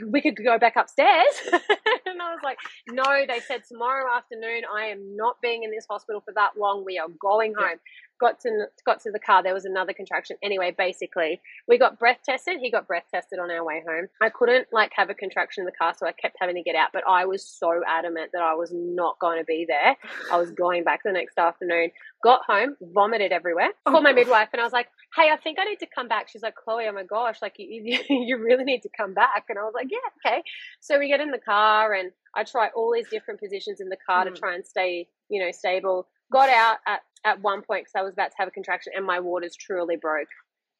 we could go back upstairs, and I was like, no. They said tomorrow afternoon. I am not being in this hospital for that long. We are going home got to got to the car, there was another contraction. Anyway, basically, we got breath tested. He got breath tested on our way home. I couldn't like have a contraction in the car, so I kept having to get out. But I was so adamant that I was not going to be there. I was going back the next afternoon. Got home, vomited everywhere. Oh, Called my midwife, and I was like, "Hey, I think I need to come back." She's like, "Chloe, oh my gosh, like you, you, you really need to come back." And I was like, "Yeah, okay." So we get in the car, and I try all these different positions in the car mm. to try and stay, you know, stable got out at, at one point because I was about to have a contraction and my waters truly broke.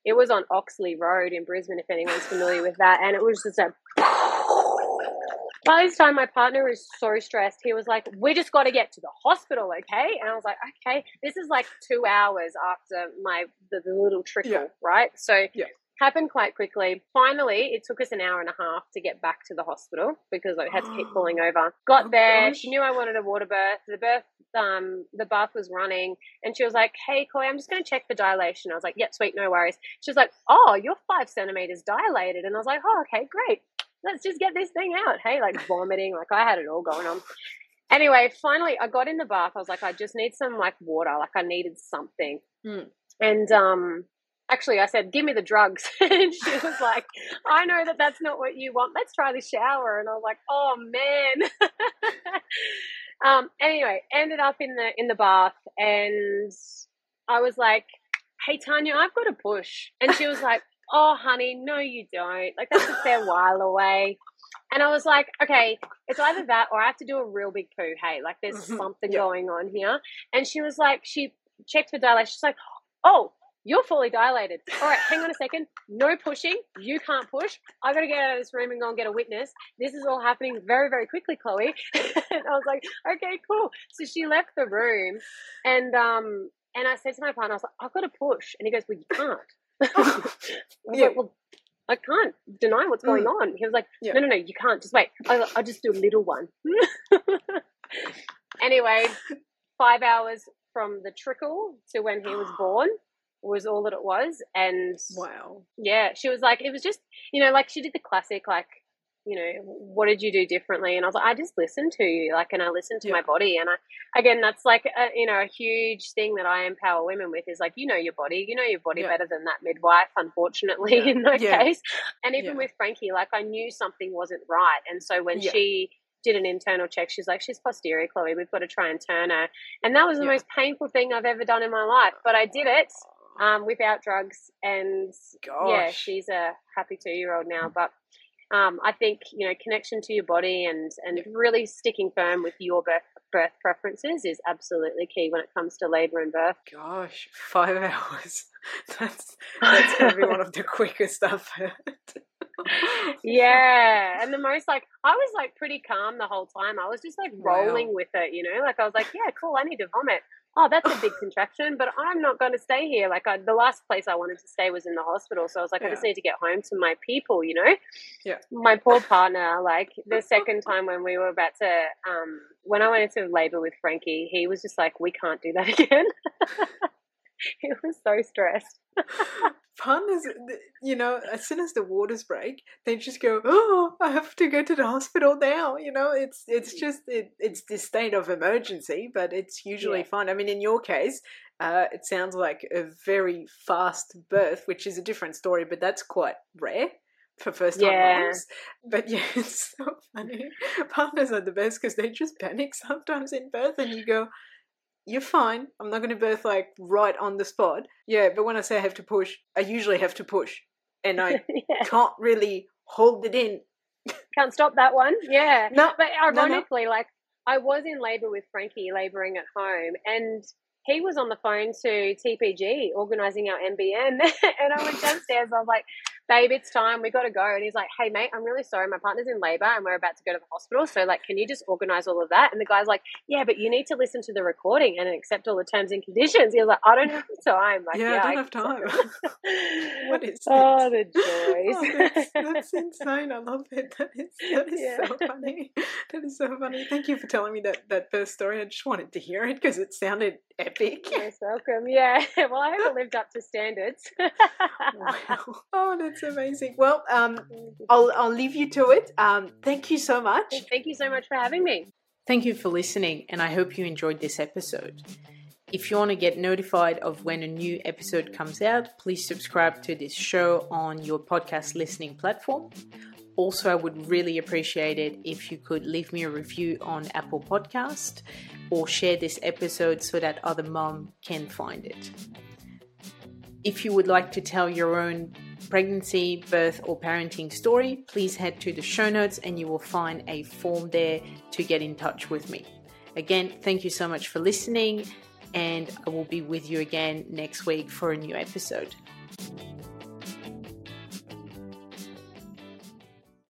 It was on Oxley Road in Brisbane, if anyone's familiar with that. And it was just a. By this time, my partner was so stressed. He was like, "We just got to get to the hospital, okay?" And I was like, "Okay." This is like two hours after my the, the little trickle, yeah. right? So yeah happened quite quickly. Finally, it took us an hour and a half to get back to the hospital because I had to keep pulling over. Got oh, there, gosh. she knew I wanted a water birth. The birth, um, the bath was running, and she was like, "Hey, Chloe, I'm just going to check the dilation." I was like, "Yep, sweet, no worries." She was like, "Oh, you're five centimeters dilated," and I was like, "Oh, okay, great. Let's just get this thing out." Hey, like vomiting, like I had it all going on. Anyway, finally, I got in the bath. I was like, I just need some like water. Like I needed something. Mm. And um, actually, I said, give me the drugs. and she was like, I know that that's not what you want. Let's try the shower. And I was like, oh man. um, anyway, ended up in the, in the bath and I was like, "Hey Tanya, I've got a push," and she was like, "Oh, honey, no, you don't. Like that's a fair while away." And I was like, okay, it's either that or I have to do a real big poo. Hey, like there's mm-hmm. something yep. going on here. And she was like, she checked for dilation. She's like, oh, you're fully dilated. All right, hang on a second. No pushing. You can't push. I got to get out of this room and go and get a witness. This is all happening very, very quickly, Chloe. and I was like, okay, cool. So she left the room, and um, and I said to my partner, I was like, I've got to push, and he goes, well, you can't. I yeah. like, well, I can't deny what's going mm. on. He was like, yeah. no, no, no, you can't. Just wait. I'll, I'll just do a little one. anyway, five hours from the trickle to when he was born was all that it was. And wow. Yeah, she was like, it was just, you know, like she did the classic, like, you know, what did you do differently? And I was like, I just listened to you, like, and I listened to yeah. my body. And I, again, that's like, a, you know, a huge thing that I empower women with is like, you know, your body, you know, your body yeah. better than that midwife, unfortunately, yeah. in my case. And even with Frankie, like, I knew something wasn't right. And so when she, did an internal check. She's like, she's posterior, Chloe. We've got to try and turn her. And that was the most painful thing I've ever done in my life. But I did it um, without drugs. And Gosh. yeah, she's a happy two year old now. But um, I think you know connection to your body and and really sticking firm with your birth birth preferences is absolutely key when it comes to labour and birth. Gosh, five hours. That's that's gonna be one of the quickest I've heard. yeah, and the most like I was like pretty calm the whole time. I was just like rolling wow. with it, you know. Like I was like, yeah, cool. I need to vomit oh, that's a big contraction, but I'm not going to stay here. Like I, the last place I wanted to stay was in the hospital, so I was like, yeah. I just need to get home to my people, you know. Yeah. My poor partner, like the second time when we were about to, um, when I went into labor with Frankie, he was just like, we can't do that again. he was so stressed partners, you know, as soon as the waters break, they just go, "Oh, I have to go to the hospital now." You know, it's it's just it, it's this state of emergency, but it's usually yeah. fine. I mean, in your case, uh, it sounds like a very fast birth, which is a different story, but that's quite rare for first time yeah. moms. But yeah, it's so funny. Partners are the best because they just panic sometimes in birth, and you go, you're fine. I'm not going to birth like right on the spot. Yeah, but when I say I have to push, I usually have to push, and I yeah. can't really hold it in. Can't stop that one. Yeah. No, but ironically, no, no. like I was in labour with Frankie, labouring at home, and he was on the phone to TPG organising our NBN, and I went downstairs. I was like, babe, it's time. We got to go. And he's like, hey, mate, I'm really sorry. My partner's in labor and we're about to go to the hospital. So, like, can you just organize all of that? And the guy's like, yeah, but you need to listen to the recording and accept all the terms and conditions. He was like, I don't have time. Like, yeah, yeah, I don't I have time. what is oh, this? Oh, the joys. oh, that's, that's, insane. I love it. That is, that is yeah. so funny. That is so funny. Thank you for telling me that, that first story. I just wanted to hear it because it sounded epic. Yes, welcome. Yeah. Well, I haven't lived up to standards. wow. Oh, that's that's amazing. Well, um, I'll, I'll leave you to it. Um, thank you so much. Thank you so much for having me. Thank you for listening, and I hope you enjoyed this episode. If you want to get notified of when a new episode comes out, please subscribe to this show on your podcast listening platform. Also, I would really appreciate it if you could leave me a review on Apple Podcast or share this episode so that other mom can find it. If you would like to tell your own pregnancy, birth, or parenting story, please head to the show notes and you will find a form there to get in touch with me. Again, thank you so much for listening, and I will be with you again next week for a new episode.